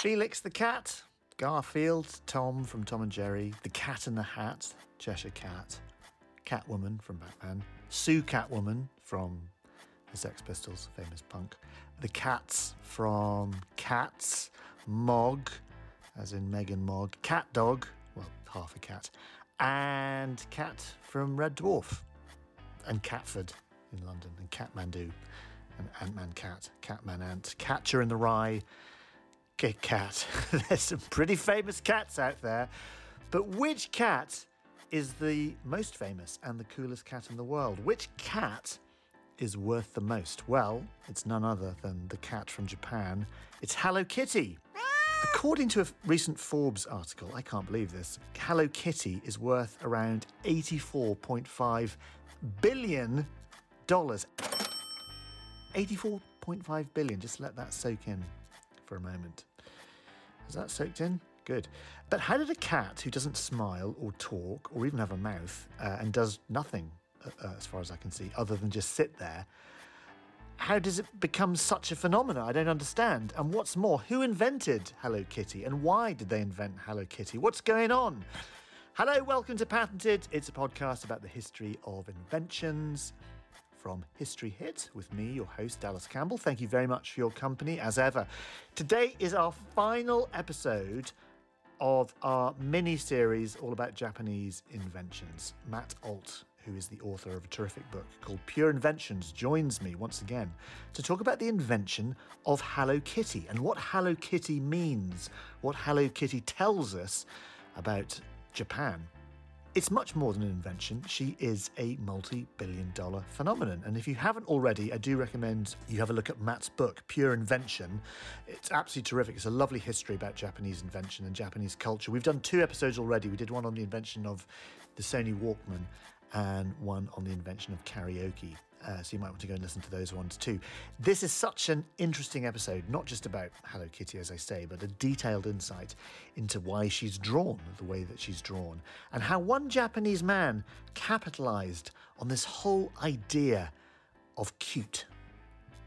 Felix the cat, Garfield, Tom from Tom and Jerry, the Cat in the Hat, Cheshire Cat, Catwoman from Batman, Soo Catwoman from the Sex Pistols, famous punk, the Cats from Cats, Mog, as in Meg and Mog, Cat Dog, well, half a cat, and Cat from Red Dwarf, and Catford in London, and Catmandu, and Ant Man Cat, Catman Ant, Catcher in the Rye, Kit cat. There's some pretty famous cats out there, but which cat is the most famous and the coolest cat in the world? Which cat is worth the most? Well, it's none other than the cat from Japan. It's Hello Kitty. According to a recent Forbes article, I can't believe this, Hello Kitty is worth around $84.5 billion. 84.5 billion. Just let that soak in for a moment. Has that soaked in? Good. But how did a cat who doesn't smile or talk or even have a mouth uh, and does nothing, uh, uh, as far as I can see, other than just sit there, how does it become such a phenomenon? I don't understand. And what's more, who invented Hello Kitty and why did they invent Hello Kitty? What's going on? Hello, welcome to Patented. It's a podcast about the history of inventions from History Hit with me, your host, Dallas Campbell. Thank you very much for your company as ever. Today is our final episode of our mini series all about Japanese inventions. Matt Alt, who is the author of a terrific book called Pure Inventions, joins me once again to talk about the invention of Hello Kitty and what Hello Kitty means, what Hello Kitty tells us about Japan. It's much more than an invention. She is a multi billion dollar phenomenon. And if you haven't already, I do recommend you have a look at Matt's book, Pure Invention. It's absolutely terrific. It's a lovely history about Japanese invention and Japanese culture. We've done two episodes already. We did one on the invention of the Sony Walkman and one on the invention of karaoke. Uh, so you might want to go and listen to those ones too. This is such an interesting episode, not just about Hello Kitty, as I say, but a detailed insight into why she's drawn the way that she's drawn, and how one Japanese man capitalized on this whole idea of cute.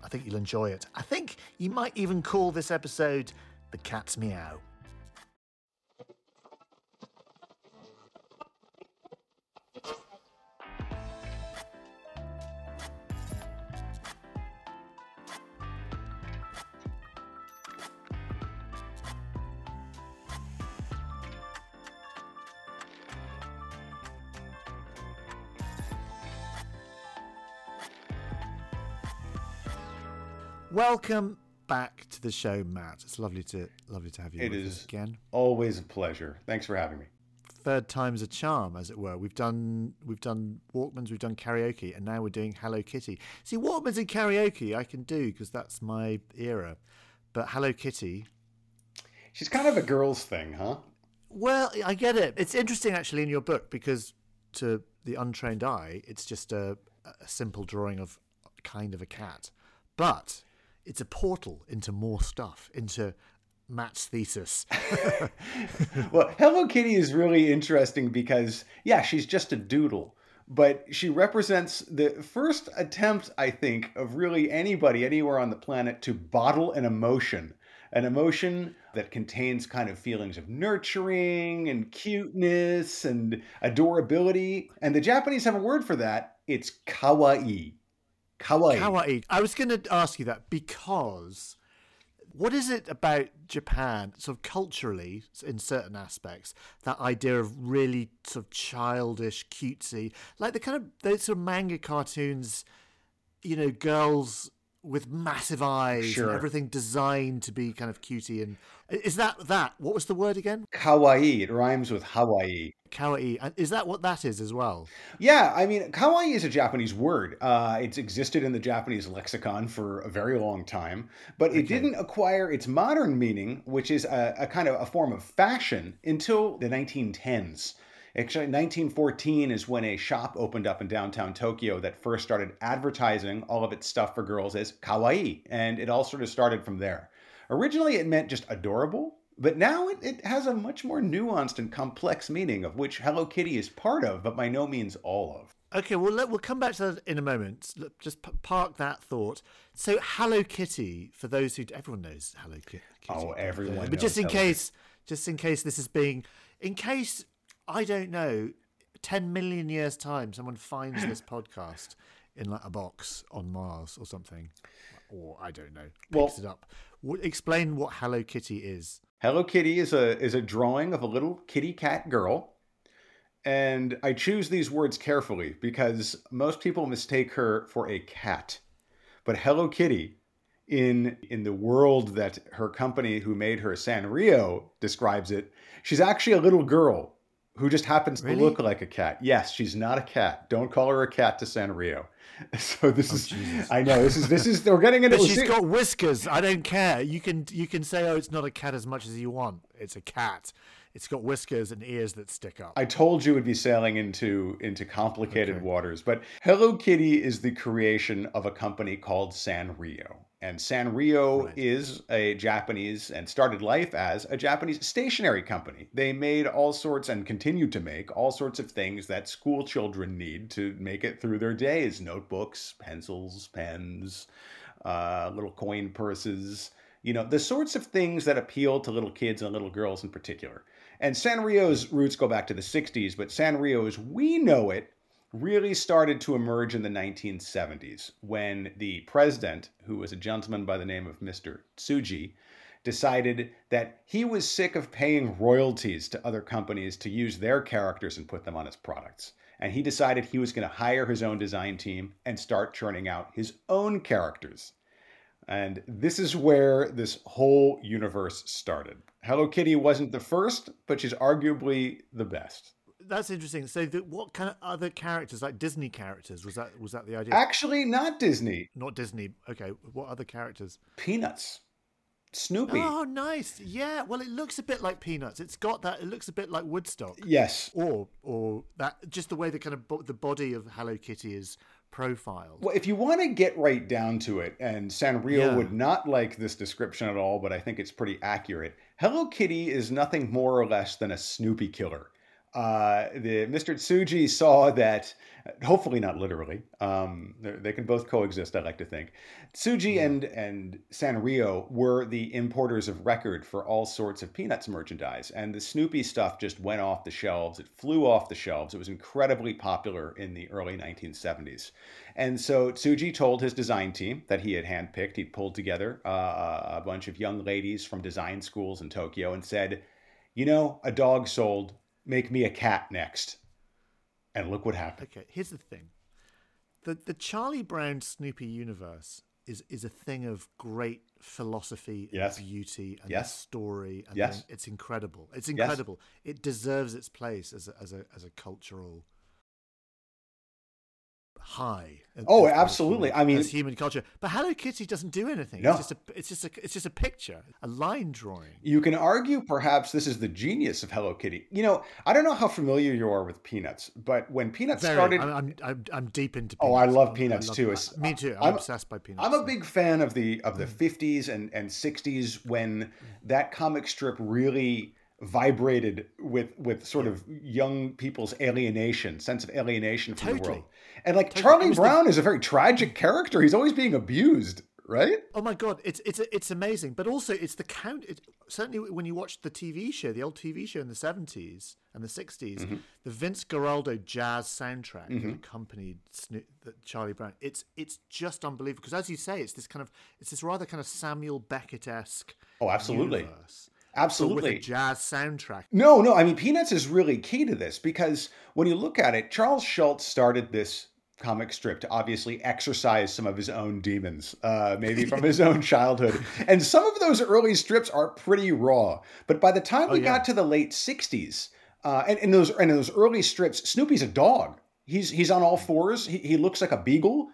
I think you'll enjoy it. I think you might even call this episode The Cat's Meow. Welcome back to the show, Matt. It's lovely to lovely to have you It with is us again. always a pleasure. Thanks for having me. Third time's a charm, as it were. We've done we've done Walkmans, we've done karaoke, and now we're doing Hello Kitty. See, Walkmans and karaoke I can do because that's my era, but Hello Kitty. She's kind of a girl's thing, huh? Well, I get it. It's interesting actually in your book because to the untrained eye, it's just a, a simple drawing of kind of a cat, but it's a portal into more stuff, into Matt's thesis. Well, Hello Kitty is really interesting because, yeah, she's just a doodle, but she represents the first attempt, I think, of really anybody anywhere on the planet to bottle an emotion. An emotion that contains kind of feelings of nurturing and cuteness and adorability. And the Japanese have a word for that. It's kawaii. Kawaii. Kawaii. I was going to ask you that because what is it about Japan, sort of culturally, in certain aspects, that idea of really sort of childish, cutesy, like the kind of those sort of manga cartoons, you know, girls with massive eyes Sure. and everything designed to be kind of cutie and is that that what was the word again Kawaii. It rhymes with Hawaii. Kawaii is that what that is as well Yeah, I mean, kawaii is a Japanese word. Uh, it's existed in the Japanese lexicon for a very long time, but it Okay. didn't acquire its modern meaning, which is a, a kind of a form of fashion, until the 1910s. Actually, 1914 is when a shop opened up in downtown Tokyo that first started advertising all of its stuff for girls as kawaii, and it all sort of started from there. Originally, it meant just adorable, but now it, it has a much more nuanced and complex meaning, of which Hello Kitty is part of, but by no means all of. Okay, well, let, we'll come back to that in a moment. Look, Just p- park that thought. So, Hello Kitty, for those who everyone knows Hello Ki- Kitty. Oh, everyone but just in Hello case, just in case this is being, in case I don't know, ten million years time, someone finds this podcast in like a box on Mars or something, or I don't know, picks Well- it up. W- explain what Hello Kitty is. Hello Kitty is a is a drawing of a little kitty cat girl. And I choose these words carefully because most people mistake her for a cat. But Hello Kitty in in the world that her company who made her Sanrio describes it, she's actually a little girl who just happens Really? to look like a cat. Yes, she's not a cat. Don't call her a cat to Sanrio. So this oh, is Oh, Jesus. I know this is this is we're getting into But she's got whiskers. I don't care. You can you can say, oh, it's not a cat as much as you want. It's a cat. It's got whiskers and ears that stick up. I told you it would be sailing into into complicated Okay. waters, but Hello Kitty is the creation of a company called Sanrio. And Sanrio Right. is a Japanese and started life as a Japanese stationery company. They made all sorts and continue to make all sorts of things that school children need to make it through their days notebooks, pencils, pens, uh, little coin purses, you know, the sorts of things that appeal to little kids and little girls in particular. And Sanrio's roots go back to the 60s, but Sanrio, as we know it, really started to emerge in the 1970s when the president, who was a gentleman by the name of Mr. Tsuji, decided that he was sick of paying royalties to other companies to use their characters and put them on his products. And he decided he was going to hire his own design team and start churning out his own characters. And this is where this whole universe started. Hello Kitty wasn't the first, but she's arguably the best. That's interesting. So, the, what kind of other characters, like Disney characters, was that was that the idea? Actually, not Disney. Not Disney. Okay. What other characters? Peanuts. Snoopy. Oh, nice. Yeah. Well, it looks a bit like Peanuts. It's got that. It looks a bit like Woodstock. Yes. Or or that just the way the kind of bo- the body of Hello Kitty is profiled. Well, if you want to get right down to it, and Sanrio Yeah. would not like this description at all, but I think it's pretty accurate. Hello Kitty is nothing more or less than a Snoopy killer. Uh, the Mr. Tsuji saw that, hopefully not literally. Um, they can both coexist. I like to think. Tsuji and and Sanrio were the importers of record for all sorts of Peanuts merchandise, and the Snoopy stuff just went off the shelves. It flew off the shelves. It was incredibly popular in the early 1970s. And so Tsuji told his design team that he had handpicked, he'd pulled together uh, a bunch of young ladies from design schools in Tokyo and said, You know, a dog sold, make me a cat next. And look what happened. Okay. Here's the thing. The the Charlie Brown Snoopy universe is is a thing of great philosophy Yes. and beauty and Yes. story and Yes. it's incredible. It's incredible. It deserves its place as a, as a as a cultural high. Oh, absolutely. human- I mean- as human culture. But Hello Kitty doesn't do anything. No. It's just a it's just a it's just a picture, a line drawing. You can argue perhaps this is the genius of Hello Kitty. You know, I don't know how familiar you are with Peanuts, but when Peanuts Very, started, I'm, I'm, I'm, deep into. Oh, I Peanuts. love Peanuts love- too. I- me too. I'm, I'm- obsessed by Peanuts. I'm a big fan of the of the mm. 50s and, and 60s when mm. that comic strip really vibrated with with sort of young people's alienation, sense of alienation from the world. And like Totally. Charlie was the- Brown is a very tragic character. He's always being abused, right? Oh my god, it's it's it's amazing, but also it's the count. It, certainly, when you watch the TV show, the old TV show in the seventies and the 60s Mm-hmm. the Vince Guaraldi jazz soundtrack that accompanied Sno- the Charlie Brown. It's it's just unbelievable because, as you say, it's this kind of it's this rather kind of Samuel Beckett esque. Oh, absolutely. Universe, Absolutely. With a jazz soundtrack. No, no. I mean, Peanuts is really key to this because when you look at it, Charles Schulz started this comic strip to obviously exercise some of his own demons, uh, maybe from his own childhood. And some of those early strips are pretty raw. But by the time we Oh, yeah. got to the late '60s, uh, and in those and in those early strips, Snoopy's a dog. He's he's on all fours. He, he looks like a beagle.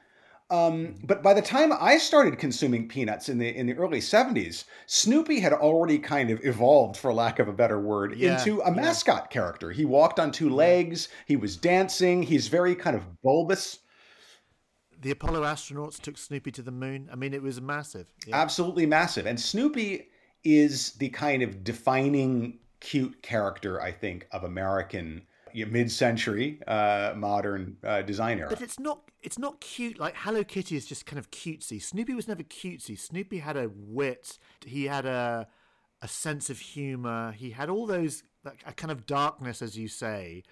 Um, but by the time I started consuming peanuts in the in the early '70s, Snoopy had already kind of evolved, for lack of a better word, Yeah, into a yeah. mascot character. He walked on two legs. He was dancing. He's very kind of bulbous. The Apollo astronauts took Snoopy to the moon. I mean, it was massive. Yeah. absolutely massive. And Snoopy is the kind of defining cute character, I think, of American mid-century uh, modern uh, design era. But it's not it's not cute. Like Hello Kitty is just kind of cutesy. Snoopy was never cutesy. Snoopy had a wit. He had a a sense of humor. He had all those like a kind of darkness, as you say.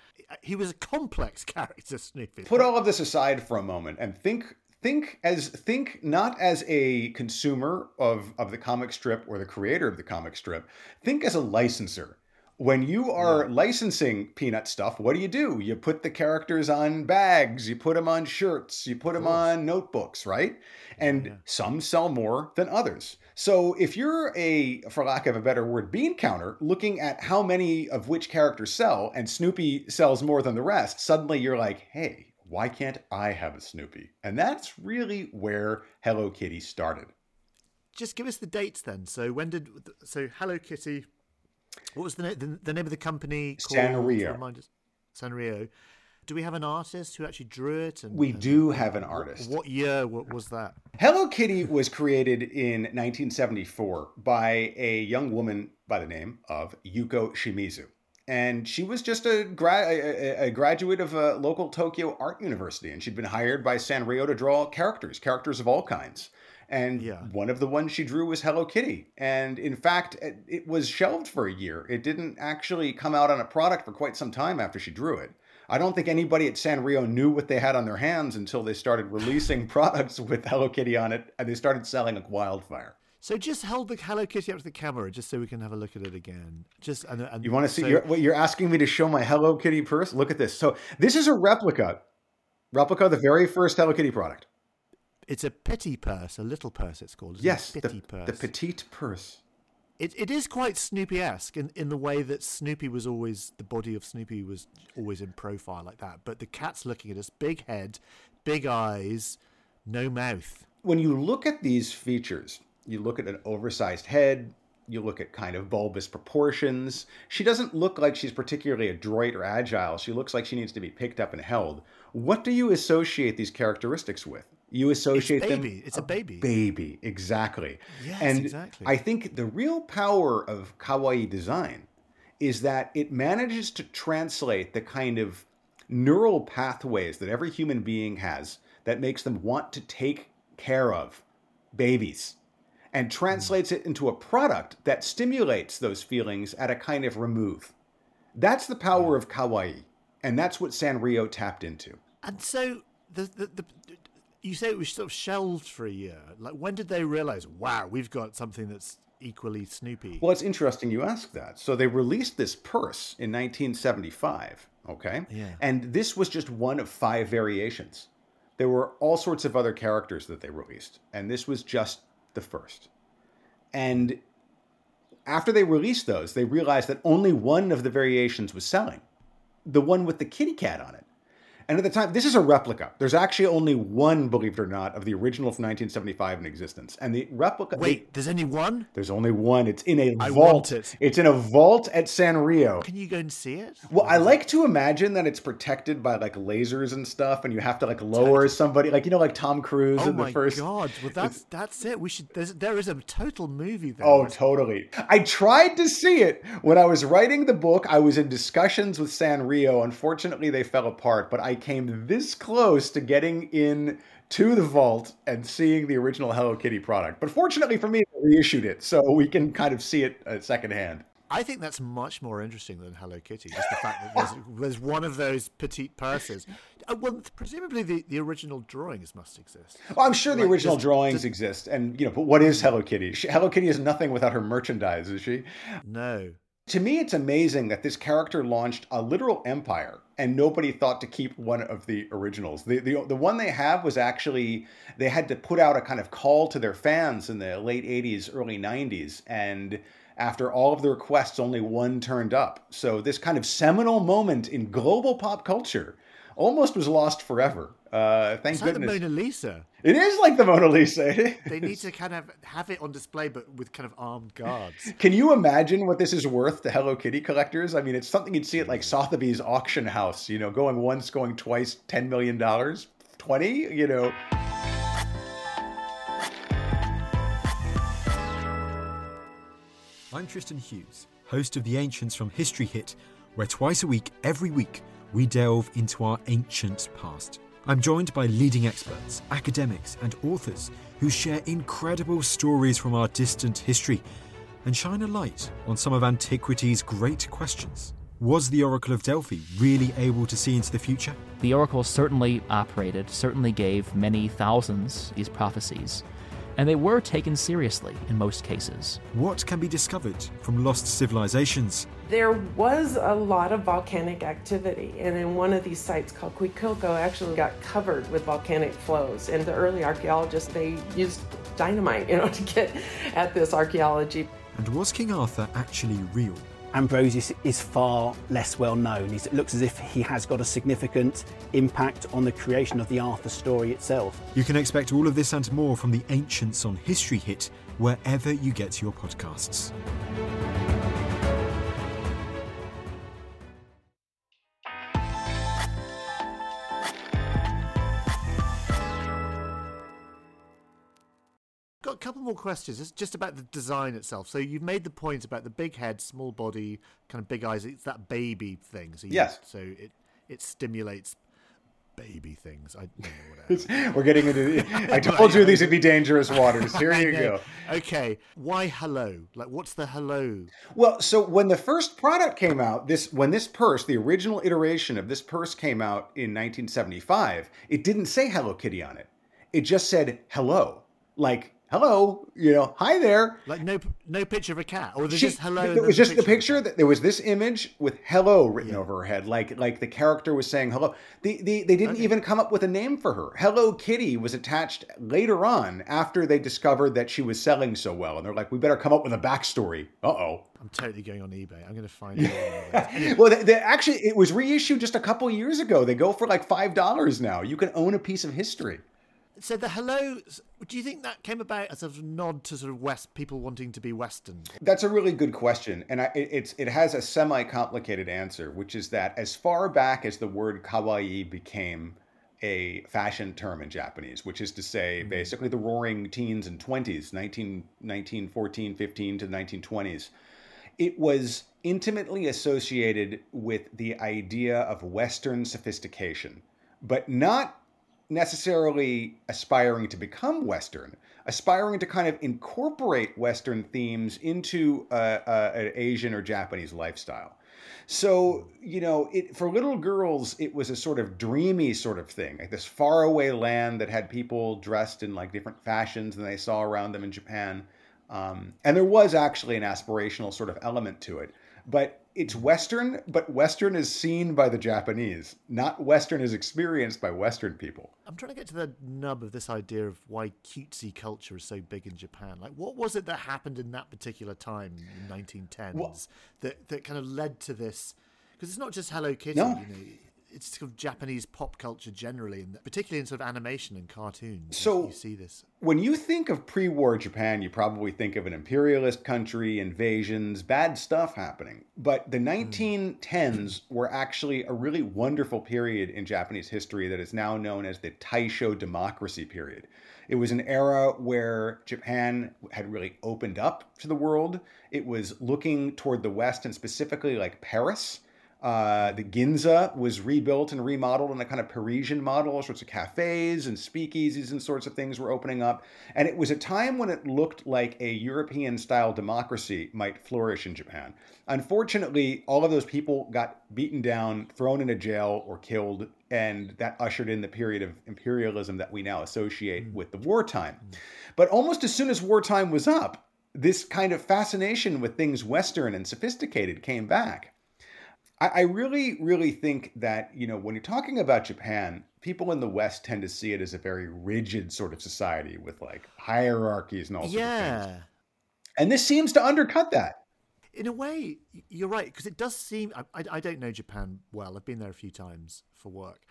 He was a complex character, Snoopy. Put all of this aside for a moment and think think as think not as a consumer of of the comic strip or the creator of the comic strip. Think as a licenser when you are yeah. licensing peanut stuff, what do you do? You put the characters on bags, you put them on shirts, you put them on notebooks, right? And yeah. some sell more than others. So if you're a, for lack of a better word, bean counter, looking at how many of which characters sell, and Snoopy sells more than the rest, suddenly you're like, hey, why can't I have a Snoopy? And that's really where Hello Kitty started. Just give us the dates then. So when did so Hello Kitty what was the, name? the, the name of the company? Sanrio. Sanrio. Do we have an artist who actually drew it? And, we and do have an artist. What, year what was that? Hello Kitty was created in 1974 by a young woman by the name of Yuko Shimizu. And she was just a, gra- a, a graduate of a local Tokyo art university, and she'd been hired by Sanrio to draw characters, characters of all kinds. And yeah. one of the ones she drew was Hello Kitty. And in fact, it, was shelved for a year. It didn't actually come out on a product for quite some time after she drew it. I don't think anybody at Sanrio knew what they had on their hands until they started releasing products with Hello Kitty on it and they started selling like wildfire. So just hold the Hello Kitty up to the camera, just so we can have a look at it again. Just and, and you want to see? So, you're, what, you're asking me to show my Hello Kitty purse? Look at this. So this is a replica, replica of the very first Hello Kitty product. It's a petit purse, a little purse. It's called. yes, the, purse. the petite purse. It it is quite Snoopy-esque in, in the way that Snoopy was always the body of Snoopy was always in profile like that. But the cat's looking at us, big head, big eyes, no mouth. When you look at these features, you look at an oversized head, you look at kind of bulbous proportions. She doesn't look like she's particularly adroit or agile. She looks like she needs to be picked up and held. What do you associate these characteristics with? You associate it's them. Baby. It's a, a baby. Baby, exactly. Yes, and exactly. I think the real power of kawaii design is that it manages to translate the kind of neural pathways that every human being has that makes them want to take care of babies and translates it into a product that stimulates those feelings at a kind of remove. That's the power of kawaii, and that's what Sanrio tapped into. And so the, the, the you say it was sort of shelved for a year. Like, when did they realize, wow, we've got something that's equally Snoopy? Well, it's interesting you ask that. So they released this purse in 1975, okay? Yeah. And this was just one of five variations. There were all sorts of other characters that they released, and this was just the first. And after they released those, they realized that only one of the variations was selling the one with the kitty cat on it. And at the time, this is a replica. There's actually only one, believe it or not, of the original from 1975 in existence. And the replica. Wait, there's only one? There's only one. It's in a I vault. Want it. It's in a vault at San Sanrio. Can you go and see it? Well, I like to imagine that it's protected by like lasers and stuff, and you have to like lower somebody, like you know, like Tom Cruise oh in the first. Oh my god! Well, that's that's it. We should. There's, there is a total movie there. Oh, totally. I tried to see it when I was writing the book. I was in discussions with San Sanrio. Unfortunately, they fell apart, but I came this close to getting in to the vault and seeing the original Hello Kitty product. But fortunately for me, they reissued it, so we can kind of see it uh, secondhand. I think that's much more interesting than Hello Kitty. Just the fact that there's, there's one of those petite purses. Uh, well, presumably the, the original drawings must exist. Well, I'm sure like, the original does, drawings does, exist, and you know, but what is Hello Kitty? She, Hello Kitty is nothing without her merchandise, is she? No. To me, it's amazing that this character launched a literal empire and nobody thought to keep one of the originals. The, the, the one they have was actually, they had to put out a kind of call to their fans in the late 80s, early 90s. And after all of the requests, only one turned up. So this kind of seminal moment in global pop culture almost was lost forever. Uh, thank it's goodness. Like the Mona Lisa. It is like the Mona Lisa. they need to kind of have it on display, but with kind of armed guards. Can you imagine what this is worth to Hello Kitty collectors? I mean, it's something you'd see at like Sotheby's auction house. You know, going once, going twice, ten million dollars, twenty. You know. I'm Tristan Hughes, host of the Ancients from History Hit where twice a week, every week, we delve into our ancient past. I'm joined by leading experts, academics, and authors who share incredible stories from our distant history and shine a light on some of antiquity's great questions. Was the Oracle of Delphi really able to see into the future? The Oracle certainly operated, certainly gave many thousands these prophecies, and they were taken seriously in most cases. What can be discovered from lost civilizations? There was a lot of volcanic activity, and in one of these sites called Cuicuilco actually got covered with volcanic flows. And the early archaeologists they used dynamite, you know, to get at this archaeology. And was King Arthur actually real? Ambrosius is far less well known. It looks as if he has got a significant impact on the creation of the Arthur story itself. You can expect all of this and more from the Ancients on History Hit wherever you get your podcasts. More questions. It's just about the design itself. So you've made the point about the big head, small body, kind of big eyes. It's that baby thing. So you, Yes. So it it stimulates baby things. I don't know what We're getting into. I told you these would be dangerous waters. Here you go. Okay. Why hello? Like, what's the hello? Well, so when the first product came out, this when this purse, the original iteration of this purse came out in 1975, it didn't say Hello Kitty on it. It just said hello, like hello, you know, hi there. Like no no picture of a cat, or there's She- just hello. It was just the picture that there was this image with "hello" written over her head, like like the character was saying hello. The, the they didn't even come up with a name for her. Hello Kitty was attached later on after they discovered that she was selling so well, and they're like, we better come up with a backstory. Uh oh. I'm totally going on eBay. I'm going to find it. well, they, they, actually, it was reissued just a couple years ago. They go for like five dollars now. You can own a piece of history. So the hello. Do you think that came about as a sort of nod to sort of West people wanting to be Western? That's a really good question, and I, it, it's it has a semi-complicated answer, which is that as far back as the word kawaii became a fashion term in Japanese, which is to say, mm-hmm. basically the roaring teens and 20s, 19, 1914, 15 to the 1920s, it was intimately associated with the idea of Western sophistication, but not necessarily aspiring to become Western, aspiring to kind of incorporate Western themes into uh, uh, an Asian or Japanese lifestyle. So, you know, it, for little girls, it was a sort of dreamy sort of thing, like this faraway land that had people dressed in like different fashions than they saw around them in Japan. Um, and there was actually an aspirational sort of element to it. But it's Western, but Western is seen by the Japanese, not Western is experienced by Western people. I'm trying to get to the nub of this idea of why cutesy culture is so big in Japan. Like, what was it that happened in that particular time in 1910s Well- that that kind of led to this? Because it's not just Hello Kitty. No. You know, it's sort of Japanese pop culture generally, and particularly in sort of animation and cartoons. So- you see this. When you think of pre war Japan, you probably think of an imperialist country, invasions, bad stuff happening. But the hmm. 1910s were actually a really wonderful period in Japanese history that is now known as the Taisho democracy period. It was an era where Japan had really opened up to the world. It was looking toward the West and specifically like Paris. Uh, the Ginza was rebuilt and remodeled in a kind of Parisian model. All sorts of cafes and speakeasies and sorts of things were opening up. And it was a time when it looked like a European style democracy might flourish in Japan. Unfortunately, all of those people got beaten down, thrown into jail, or killed. And that ushered in the period of imperialism that we now associate with the wartime. But almost as soon as wartime was up, this kind of fascination with things Western and sophisticated came back. I, I really, really think that, you know, when you're talking about Japan, people in the West tend to see it as a very rigid sort of society with like hierarchies and all sorts of things. Yeah. And this seems to undercut that. In a way, you're right because it does seem. I, I, I don't know Japan well. I've been there a few times for work,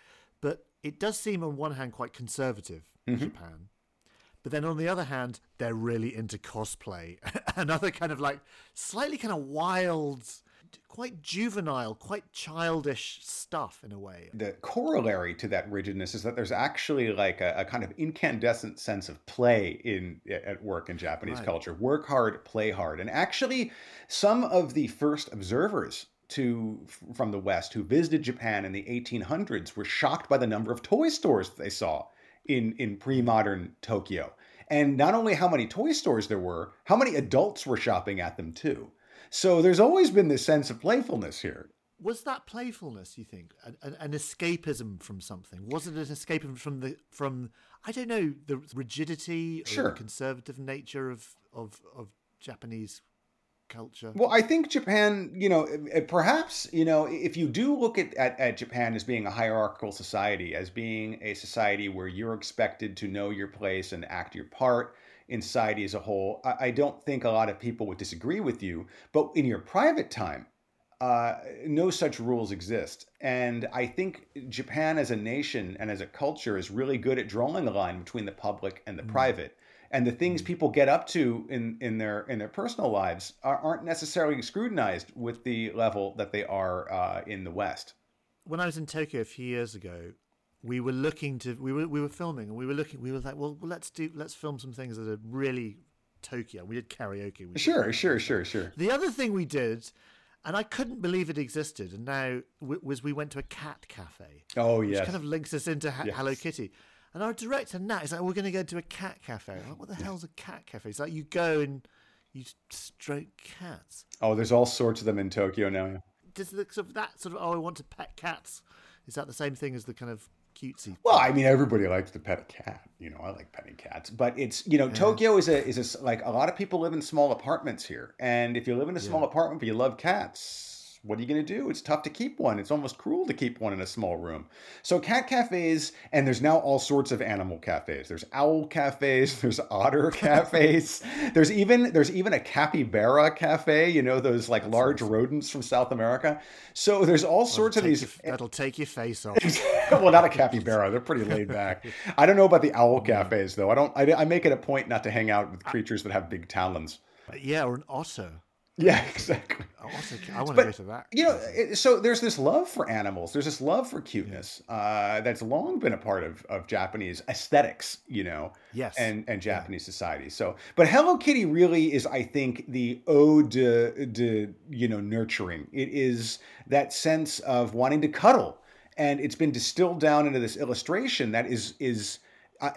but it does seem on one hand quite conservative, in Japan, but then on the other hand, they're really into cosplay and other kind of like slightly kind of wild, quite juvenile, quite childish stuff in a way. The corollary to that rigidness is that there's actually like a, a kind of incandescent sense of play in at work in Japanese Right. culture. Work hard, play hard. And actually, some of the first observers to from the West who visited Japan in the 1800s were shocked by the number of toy stores that they saw in in pre-modern Tokyo. And not only how many toy stores there were, how many adults were shopping at them too. So there's always been this sense of playfulness here. Was that playfulness, you think, an, an escapism from something? Was it an escapism from the from I don't know the rigidity or Sure. the conservative nature of of of Japanese culture? Well, I think Japan, you know, eh, perhaps, you know, if you do look at, at, at Japan as being a hierarchical society, as being a society where you're expected to know your place and act your part in society as a whole, I, I don't think a lot of people would disagree with you. But in your private time, uh, no such rules exist. And I think Japan as a nation and as a culture is really good at drawing the line between the public and the private. And the things people get up to in, in their in their personal lives are, aren't necessarily scrutinized with the level that they are uh, in the West. when I was in Tokyo a few years ago, we were looking to we were we were filming and we were looking we were like, well, let's do let's film some things that are really Tokyo. We did karaoke. We did Sure, sure, sure, sure. The other thing we did, and I couldn't believe it existed, and now w- was we went to a cat cafe, Oh which yes. kind of links us into ha- Yes. Hello Kitty. And our director Nat is like, we're going to go to a cat cafe. I'm like, what the hell's a cat cafe? It's like you go and you stroke cats. Oh, there's all sorts of them in Tokyo now. Does the, sort of that sort of oh, I want to pet cats? Is that the same thing as the kind of cutesy? Well, I mean, everybody likes to pet a cat. You know, I like petting cats, but it's you know, Tokyo is a is a, like a lot of people live in small apartments here, and if you live in a small apartment but you love cats, what are you going to do? It's tough to keep one. It's almost cruel to keep one in a small room. So cat cafes, and there's now all sorts of animal cafes. There's owl cafes. There's otter cafes. there's even there's even a capybara cafe. You know those like large rodents from South America. So there's all sorts of these. your- that'll take your face off. well, not a capybara. They're pretty laid back. I don't know about the owl cafes though. I don't. I, I make it a point not to hang out with creatures that have big talons. yeah, or an otter. Yeah, exactly. I want to go to that. You know, it- so there's this love for animals. There's this love for cuteness uh, that's long been a part of, of Japanese aesthetics. You know, Yes. and and Japanese society. So, but Hello Kitty really is, I think, the ode to, de you know nurturing. It is that sense of wanting to cuddle, and it's been distilled down into this illustration that is is. Uh,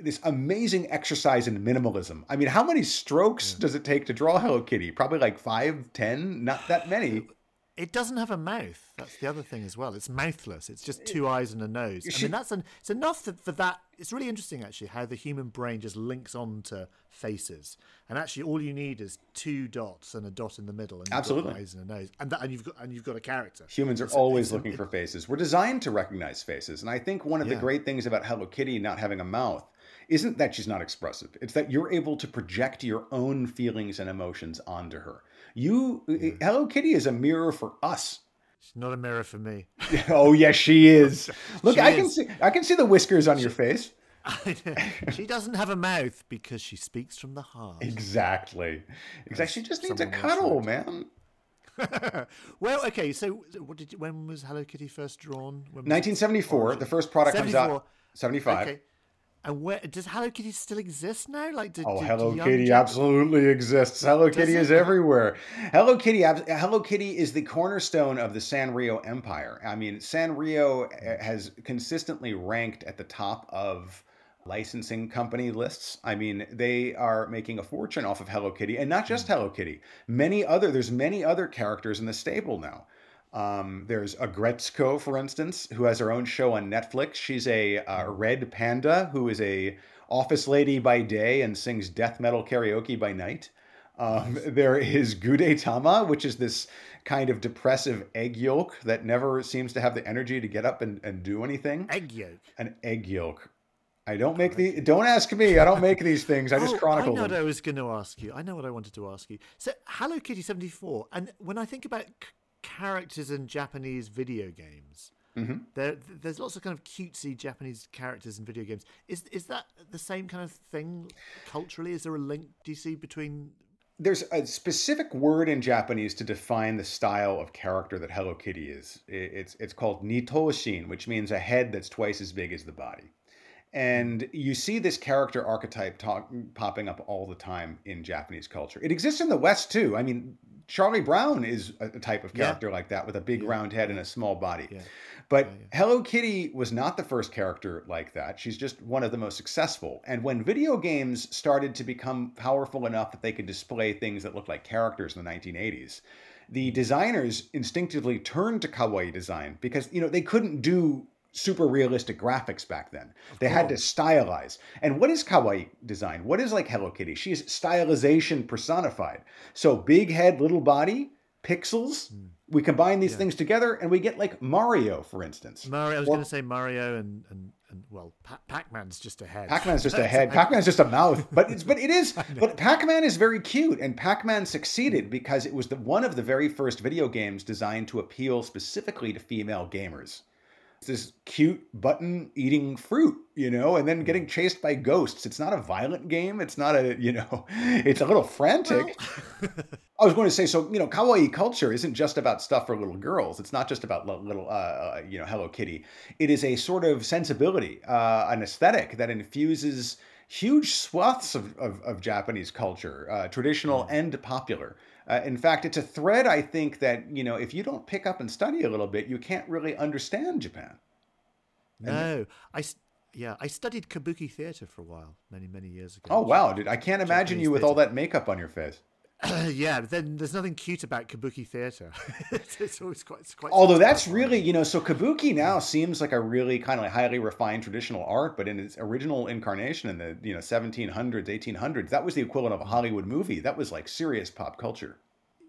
this amazing exercise in minimalism. I mean, how many strokes does it take to draw Hello Kitty? Probably like five, ten, not that many. It doesn't have a mouth. That's the other thing as well. It's mouthless. It's just two eyes and a nose. I mean, that's an, it's enough that for that. It's really interesting actually how the human brain just links on to faces, and actually all you need is two dots and a dot in the middle, and Absolutely. eyes and a nose, and that, and you've got and you've got a character. Humans are It's- always it's- looking it- for faces. We're designed to recognize faces. And I think one of the great things about Hello Kitty not having a mouth isn't that she's not expressive. It's that you're able to project your own feelings and emotions onto her. You uh, Hello Kitty is a mirror for us. It's not a mirror for me. oh yes, she is. Look, She I can see I can see the whiskers on your face. she doesn't have a mouth because she speaks from the heart. Exactly. Exactly. She just needs a someone cuddle, man. well, okay. So, what did you, when was Hello Kitty first drawn? When was it? 1974, the first product comes out. 75. Okay. And where does Hello Kitty still exist now? Like, did, Oh, did Hello young Kitty absolutely exists. Hello Kitty it? is everywhere. Hello Kitty, Hello Kitty is the cornerstone of the Sanrio empire. I mean, Sanrio uh, has consistently ranked at the top of licensing company lists. I mean, they are making a fortune off of Hello Kitty, and not just Hello Kitty. Many other there's many other characters in the stable now. Um, there's Aggretsuko, for instance, who has her own show on Netflix. She's a uh, red panda who is a office lady by day and sings death metal karaoke by night. Um, there is Gudetama, which is this kind of depressive egg yolk that never seems to have the energy to get up and, and do anything. egg yolk. An egg yolk. I don't make the. Don't ask me. I don't make these things. I just oh, I chronicle know what them. I was going to ask you. I know what I wanted to ask you. So, Hello Kitty seventy four, and when I think about characters in Japanese video games, Mm-hmm. there there's lots of kind of cutesy Japanese characters in video games. Is is that the same kind of thing culturally? Is there a link? Do you see between? There's a specific word in Japanese to define the style of character that Hello Kitty is. It's it's called nitoshin, which means a head that's twice as big as the body. And you see this character archetype talk, popping up all the time in Japanese culture. It exists in the West too. I mean, Charlie Brown is a type of character yeah. like that with a big yeah. round head and a small body. Yeah. But Hello Kitty was not the first character like that. She's just one of the most successful. And when video games started to become powerful enough that they could display things that looked like characters in the 1980s, the mm. designers instinctively turned to kawaii design because you know they couldn't do super realistic graphics back then. They had to stylize. And what is kawaii design? What is like Hello Kitty? She's stylization personified. So big head, little body, pixels. Mm. We combine these yeah. things together and we get like Mario, for instance. Mario, I was well, going to say Mario and, and, and well, Pac Man's just a head. Pac Man's just a head. Pac Man's just a mouth. But it's but it is. But Pac Man is very cute, and Pac Man succeeded because it was the one of the very first video games designed to appeal specifically to female gamers this cute button eating fruit, you know, and then getting chased by ghosts. It's not a violent game. It's not a, you know, it's a little frantic. Well. I was going to say, so, you know, kawaii culture isn't just about stuff for little girls. It's not just about little, uh, uh, you know, Hello Kitty. It is a sort of sensibility, uh, an aesthetic that infuses huge swaths of, of, of Japanese culture, uh, traditional and popular. Uh, in fact, it's a thread I think that you know if you don't pick up and study a little bit, you can't really understand Japan. No, I yeah I studied kabuki theater for a while, many many years ago. Oh wow, dude! I can't imagine Japanese you with theater. all that makeup on your face. yeah, but then there's nothing cute about kabuki theater. it's, it's, always quite, it's quite. Although that's really, you know, so kabuki now seems like a really kind of like highly refined traditional art, but in its original incarnation in the you know 1700s, 1800s, that was the equivalent of a Hollywood movie. That was like serious pop culture.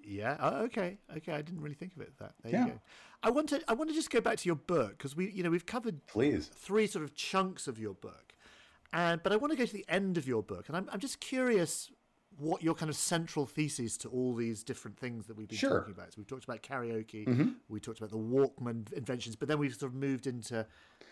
Yeah. Oh, okay. Okay. I didn't really think of it that. There yeah. you go. I want to. I want to just go back to your book because we, you know, we've covered please three sort of chunks of your book, and but I want to go to the end of your book, and I'm, I'm just curious what your kind of central thesis to all these different things that we've been sure. talking about. So we've talked about karaoke, mm-hmm. we talked about the Walkman inventions, but then we've sort of moved into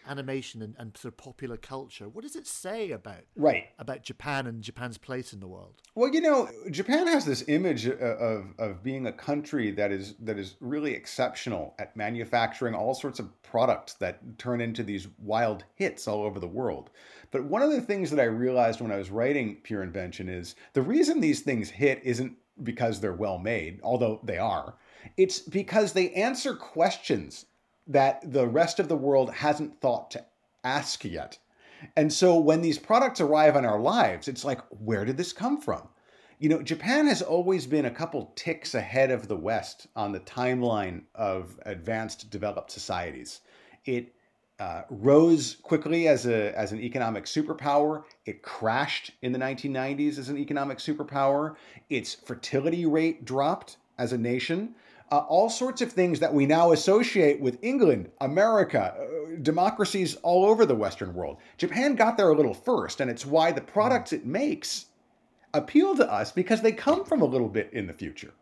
animation and, and sort of popular culture. What does it say about right about Japan and Japan's place in the world? Well, you know, Japan has this image uh, of, of being a country that is that is really exceptional at manufacturing all sorts of products that turn into these wild hits all over the world. But one of the things that I realized when I was writing Pure Invention is the reason these things hit isn't because they're well made, although they are. It's because they answer questions that the rest of the world hasn't thought to ask yet. And so when these products arrive in our lives, it's like, where did this come from? You know, Japan has always been a couple ticks ahead of the West on the timeline of advanced developed societies. It uh, rose quickly as a as an economic superpower. It crashed in the 1990s as an economic superpower. Its fertility rate dropped as a nation. Uh, all sorts of things that we now associate with England, America, uh, democracies all over the Western world. Japan got there a little first, and it's why the products it makes appeal to us because they come from a little bit in the future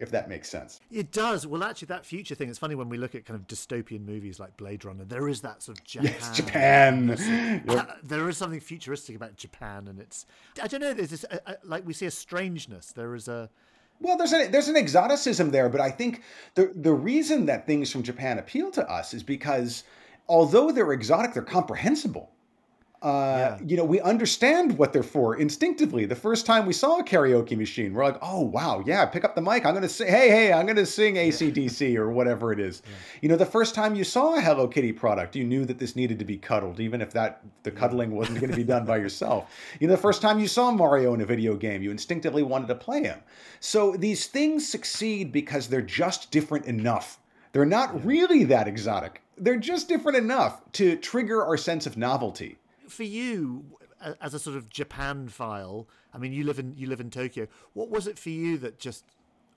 if that makes sense. It does. Well, actually, that future thing, it's funny when we look at kind of dystopian movies like Blade Runner, there is that sort of Japan. Yes, Japan. yep. there is something futuristic about Japan, and it's, I don't know, there's this, uh, uh, like we see a strangeness. There is a, well, there's an there's an exoticism there, but I think the the reason that things from Japan appeal to us is because although they're exotic, they're comprehensible. Uh, yeah. you know, we understand what they're for instinctively. The first time we saw a karaoke machine, we're like, oh, wow, yeah, pick up the mic. I'm going to say, hey, hey, I'm going to sing ACDC yeah. or whatever it is. Yeah. You know, the first time you saw a Hello Kitty product, you knew that this needed to be cuddled, even if that the cuddling wasn't going to be done by yourself. You know, the first time you saw Mario in a video game, you instinctively wanted to play him. So these things succeed because they're just different enough. They're not really that exotic. They're just different enough to trigger our sense of novelty for you as a sort of Japan file. I mean, you live in you live in Tokyo. What was it for you that just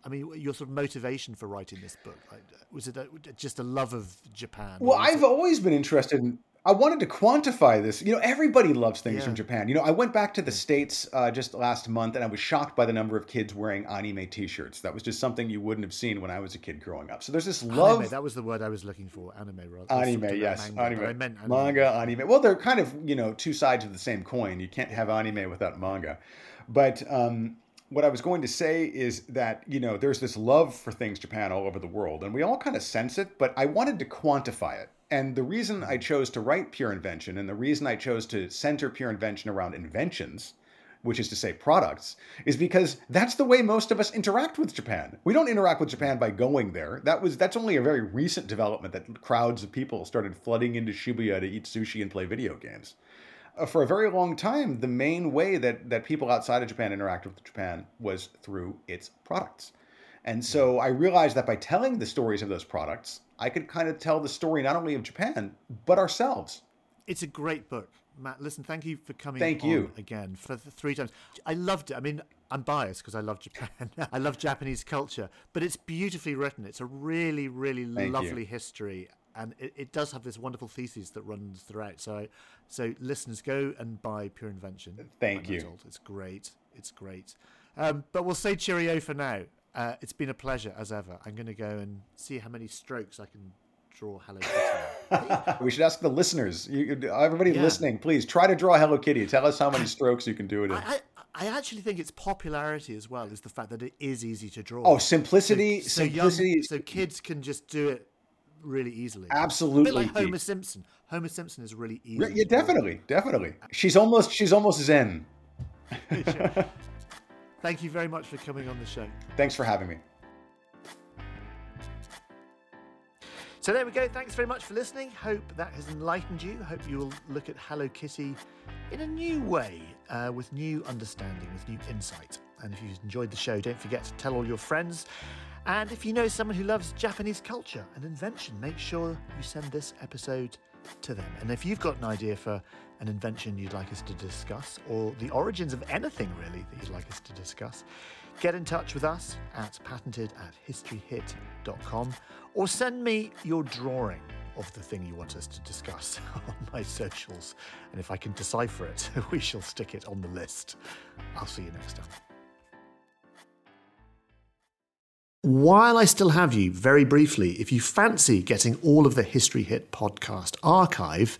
I mean, your sort of motivation for writing this book like, was it a, just a love of Japan? Well, I've it... always been interested in I wanted to quantify this. You know, everybody loves things yeah. from Japan. You know, I went back to the States uh, just last month and I was shocked by the number of kids wearing anime t shirts. That was just something you wouldn't have seen when I was a kid growing up. So there's this love. Anime, that was the word I was looking for. Anime, rather. Anime, yes. Manga, anime. I meant anime. Manga, anime. Well, they're kind of, you know, two sides of the same coin. You can't have anime without manga. But, um, what I was going to say is that, you know, there's this love for things Japan all over the world, and we all kind of sense it, but I wanted to quantify it. And the reason I chose to write Pure Invention and the reason I chose to center Pure Invention around inventions, which is to say products, is because that's the way most of us interact with Japan. We don't interact with Japan by going there. That was that's only a very recent development that crowds of people started flooding into Shibuya to eat sushi and play video games. Uh, for a very long time, the main way that, that people outside of Japan interacted with Japan was through its products. And so I realized that by telling the stories of those products, I could kind of tell the story not only of Japan, but ourselves. It's a great book. Matt, listen, thank you for coming thank you. again for three times. I loved it. I mean, I'm biased because I love Japan. I love Japanese culture, but it's beautifully written. It's a really, really Thank lovely you. history, and it, it does have this wonderful thesis that runs throughout. So, so listeners, go and buy Pure Invention. Thank you. It's great. It's great. Um, but we'll say cheerio for now. Uh, it's been a pleasure as ever. I'm going to go and see how many strokes I can draw Hello Kitty. we should ask the listeners. You, everybody Yeah. listening, please try to draw Hello Kitty. Tell us how many strokes you can do it in. I, I, I actually think its popularity as well is the fact that it is easy to draw. Oh, simplicity! so, simplicity young, so kids can just do it really easily. absolutely a bit like. Homer Simpson. Homer Simpson is really easy. Yeah, definitely, definitely. She's almost she's almost zen. Thank you very much for coming on the show. Thanks for having me. So there we go. Thanks very much for listening. Hope that has enlightened you. Hope you will look at Hello Kitty in a new way, uh, with new understanding, with new insight. And if you've enjoyed the show, don't forget to tell all your friends. And if you know someone who loves Japanese culture and invention, make sure you send this episode to them. And if you've got an idea for an invention you'd like us to discuss, or the origins of anything really that you'd like us to discuss, get in touch with us at patented at historyhit.com or send me your drawing of the thing you want us to discuss on my socials. And if I can decipher it, we shall stick it on the list. I'll see you next time. While I still have you, very briefly, if you fancy getting all of the History Hit podcast archive